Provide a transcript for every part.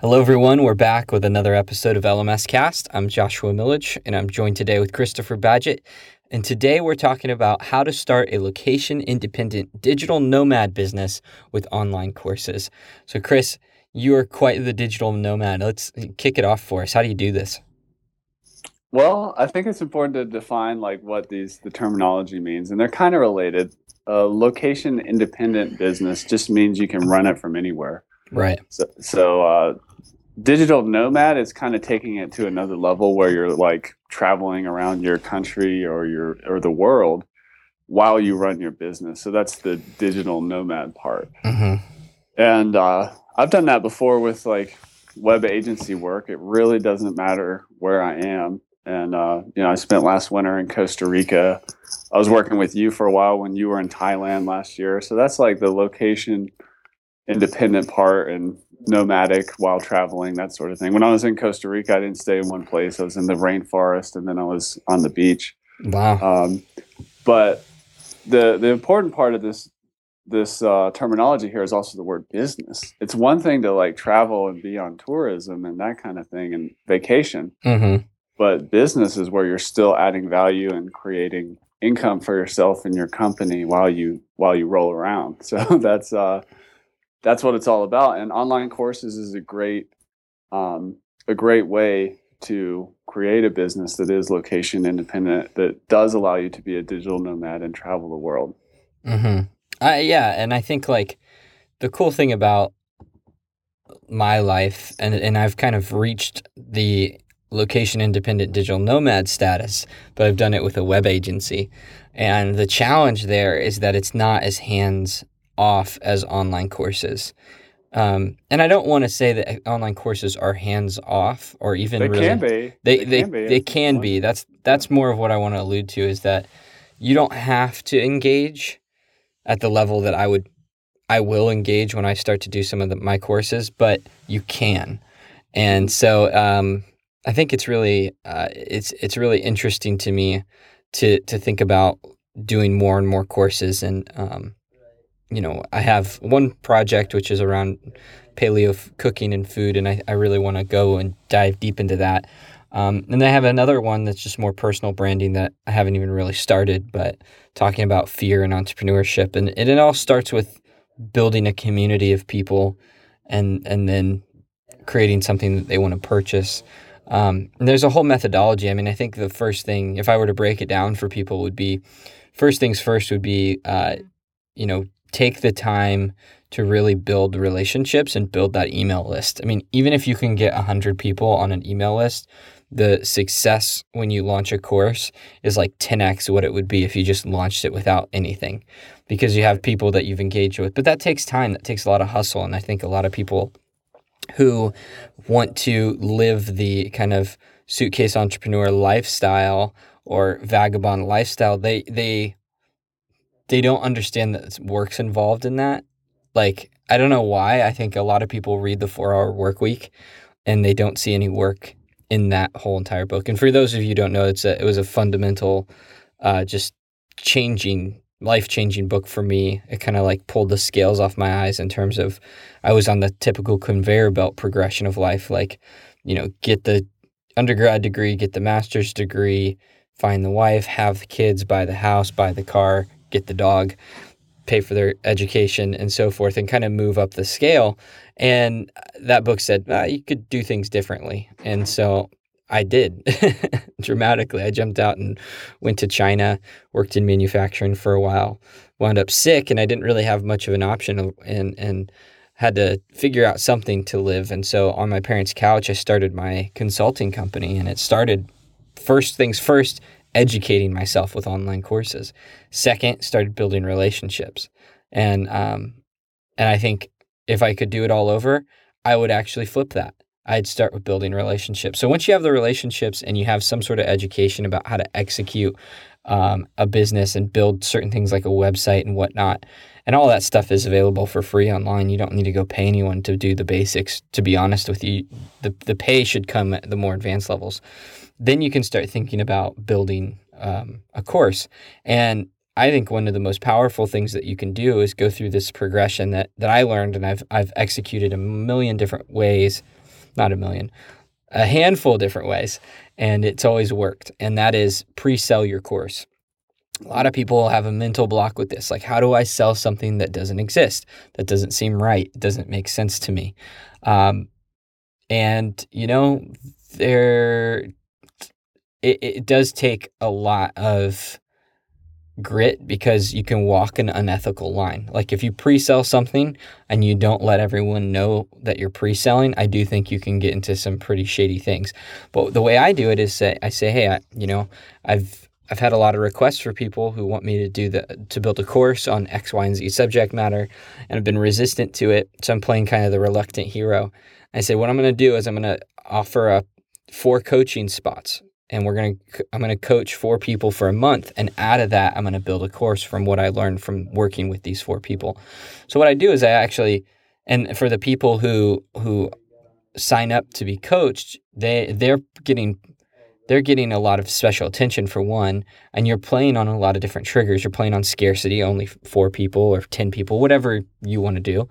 Hello, everyone. We're back with another episode of LMS Cast. I'm Joshua Millage, and I'm joined today with Christopher Badgett. And today we're talking about how to start a location independent digital nomad business with online courses. So, Chris, you are quite the digital nomad. Let's kick it off for us. How do you do this? Well, I think it's important to define like what these the terminology means, and they're kind of related. A location independent business just means you can run it from anywhere. Right. So, so uh, digital nomad is kind of taking it to another level where you're like traveling around your country or your or the world while you run your business. So that's the digital nomad part. Mm-hmm. And uh, I've done that before with like web agency work. It really doesn't matter where I am. And uh, you know, I spent last winter in Costa Rica. I was working with you for a while when you were in Thailand last year. So that's like the location independent part and nomadic while traveling, that sort of thing. When I was in Costa Rica, I didn't stay in one place. I was in the rainforest and then I was on the beach. Wow. Um, but the the important part of this this uh, terminology here is also the word business. It's one thing to like travel and be on tourism and that kind of thing and vacation, Mm-hmm. but business is where you're still adding value and creating income for yourself and your company while you while you roll around. So that's uh, that's what it's all about. And online courses is a great um, a great way to create a business that is location independent that does allow you to be a digital nomad and travel the world. Mm-hmm. Uh, yeah, and I think like the cool thing about my life, and and I've kind of reached the location independent digital nomad status, but I've done it with a web agency, and the challenge there is that it's not as hands off as online courses. Um, and I don't want to say that online courses are hands off or even They really can be. they they can be. they can be. That's that's more of what I want to allude to is that you don't have to engage at the level that I would I will engage when I start to do some of the, my courses, but you can. And so um, I think it's really uh, it's it's really interesting to me to to think about doing more and more courses and um, you know I have one project which is around paleo f- cooking and food and I, I really want to go and dive deep into that um, and then I have another one that's just more personal branding that I haven't even really started, but talking about fear and entrepreneurship. And, and it all starts with building a community of people and and then creating something that they want to purchase. Um, there's a whole methodology. I mean, I think the first thing, if I were to break it down for people, would be first things first would be, uh, you know, take the time to really build relationships and build that email list. I mean, even if you can get 100 people on an email list, the success when you launch a course is like 10x what it would be if you just launched it without anything because you have people that you've engaged with. But that takes time, that takes a lot of hustle. And I think a lot of people who want to live the kind of suitcase entrepreneur lifestyle or vagabond lifestyle, they, they, they don't understand that work's involved in that. Like, I don't know why. I think a lot of people read the four hour work week and they don't see any work in that whole entire book. And for those of you who don't know, it's a, it was a fundamental, uh, just changing, life changing book for me. It kind of like pulled the scales off my eyes in terms of I was on the typical conveyor belt progression of life, like, you know, get the undergrad degree, get the master's degree, find the wife, have the kids, buy the house, buy the car, get the dog, pay for their education, and so forth, and kind of move up the scale. And that book said ah, you could do things differently. And so I did dramatically. I jumped out and went to China, worked in manufacturing for a while, wound up sick, and I didn't really have much of an option and, and had to figure out something to live. And so on my parents' couch, I started my consulting company, and it started first things first, educating myself with online courses. Second, started building relationships. And, um, and I think if I could do it all over, I would actually flip that. I'd start with building relationships. So once you have the relationships and you have some sort of education about how to execute um, a business and build certain things like a website and whatnot, and all that stuff is available for free online. You don't need to go pay anyone to do the basics. To be honest with you, the the pay should come at the more advanced levels. Then you can start thinking about building um, a course. And I think one of the most powerful things that you can do is go through this progression that that I learned and I've I've executed a million different ways not a million, a handful of different ways, and it's always worked. And that is pre sell your course. A lot of people have a mental block with this. Like, how do I sell something that doesn't exist, that doesn't seem right, doesn't make sense to me? Um, and, you know, there, it, it does take a lot of grit because you can walk an unethical line. Like if you pre-sell something and you don't let everyone know that you're pre-selling, I do think you can get into some pretty shady things. But the way I do it is say I say, "Hey, I, you know, I've I've had a lot of requests for people who want me to do the to build a course on X, Y, and Z subject matter, and I've been resistant to it. So I'm playing kind of the reluctant hero. I say what I'm going to do is I'm going to offer up four coaching spots and we're going to I'm going to coach four people for a month and out of that I'm going to build a course from what I learned from working with these four people. So what I do is I actually and for the people who who sign up to be coached, they they're getting they're getting a lot of special attention for one and you're playing on a lot of different triggers you're playing on scarcity only four people or 10 people whatever you want to do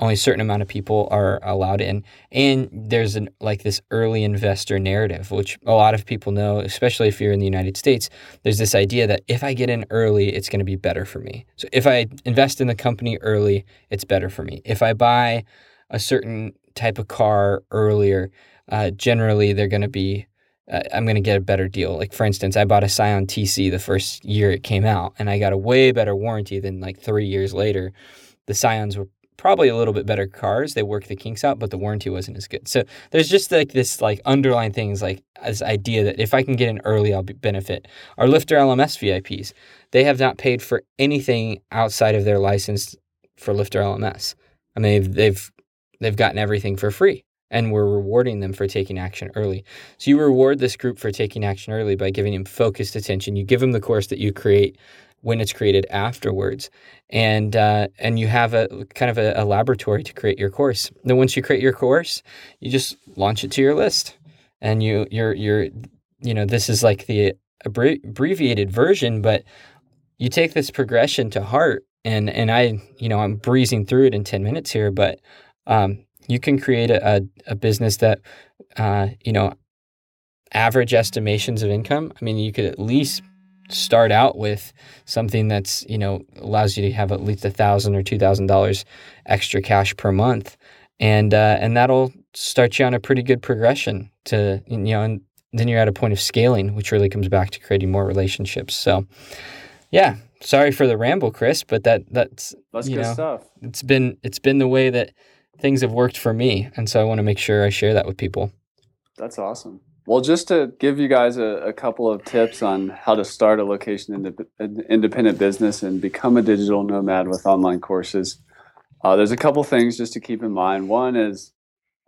only a certain amount of people are allowed in and there's an like this early investor narrative which a lot of people know especially if you're in the united states there's this idea that if i get in early it's going to be better for me so if i invest in the company early it's better for me if i buy a certain type of car earlier uh, generally they're going to be uh, I'm going to get a better deal. Like for instance, I bought a Scion TC the first year it came out, and I got a way better warranty than like three years later. The Scions were probably a little bit better cars. They work the kinks out, but the warranty wasn't as good. So there's just like this like underlying things like this idea that if I can get in early, I'll benefit. Our Lifter LMS VIPs, they have not paid for anything outside of their license for Lifter LMS. I mean, they've they've, they've gotten everything for free. And we're rewarding them for taking action early. So you reward this group for taking action early by giving them focused attention. You give them the course that you create when it's created afterwards. And uh, and you have a kind of a, a, laboratory to create your course. Then once you create your course you just launch it to your list. And you you're you're you know this is like the abbreviated version but you take this progression to heart. And and i you know i'm breezing through it in 10 minutes here but um, you can create a, a, a business that uh, you know average estimations of income. I mean you could at least start out with something that's you know allows you to have at least a thousand or two thousand dollars extra cash per month, and uh, and that'll start you on a pretty good progression to you know and then you're at a point of scaling, which really comes back to creating more relationships. So, yeah, sorry for the ramble, Chris, but that that's that's good know, stuff. It's been it's been the way that things have worked for me, and so I want to make sure I share that with people. That's awesome. Well, just to give you guys a, a, couple of tips on how to start a location independent business and become a digital nomad with online courses, uh, there's a couple things just to keep in mind. One is,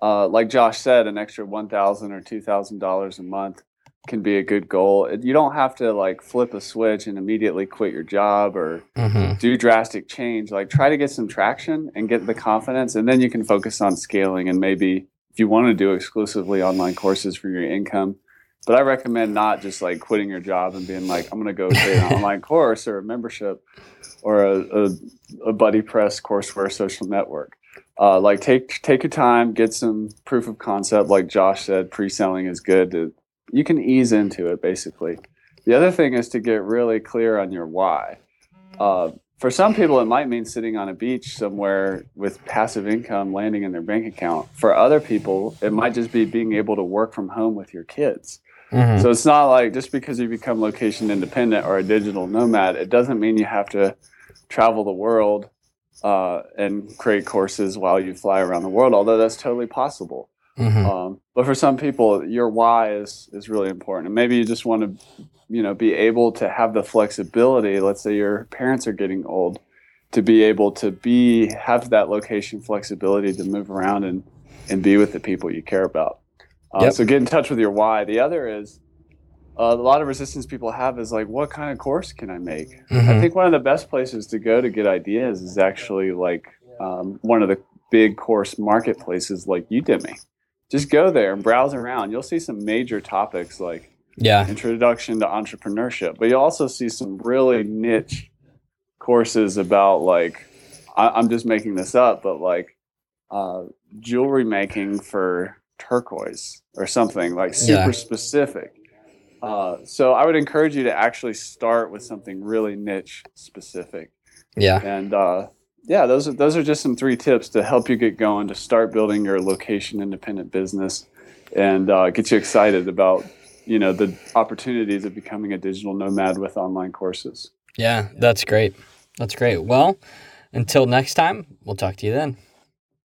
uh, like Josh said, an extra one thousand or two thousand dollars a month can be a good goal. You don't have to like flip a switch and immediately quit your job or mm-hmm. do drastic change. Like try to get some traction and get the confidence, and then you can focus on scaling and maybe if you want to do exclusively online courses for your income. But I recommend not just like quitting your job and being like, I'm going to go create an online course or a membership or a, a, a BuddyPress courseware social network. Uh, like take take your time, get some proof of concept. Like Josh said, pre-selling is good. To, you can ease into it basically. The other thing is to get really clear on your why. Uh, for some people, it might mean sitting on a beach somewhere with passive income landing in their bank account. For other people, it might just be being able to work from home with your kids. Mm-hmm. So it's not like just because you become location independent or a digital nomad, it doesn't mean you have to travel the world uh, and create courses while you fly around the world, although that's totally possible. Mm-hmm. Um, but for some people, your why is is really important, and maybe you just want to, you know, be able to have the flexibility. Let's say your parents are getting old, to be able to be have that location flexibility to move around and and be with the people you care about. Uh, yep. So get in touch with your why. The other is uh, a lot of resistance people have is like, what kind of course can I make? Mm-hmm. I think one of the best places to go to get ideas is actually like um, one of the big course marketplaces like Udemy just go there and browse around. You'll see some major topics like yeah, introduction to entrepreneurship, but you'll also see some really niche courses about like I, am just making this up, but like uh, jewelry making for turquoise or something like super Yeah. specific. Uh, so I would encourage you to actually start with something really niche specific. Yeah. And uh, yeah, those are those are just some three tips to help you get going to start building your location independent business and uh, get you excited about you know the opportunities of becoming a digital nomad with online courses. Yeah. That's great. That's great. Well, until next time, we'll talk to you then.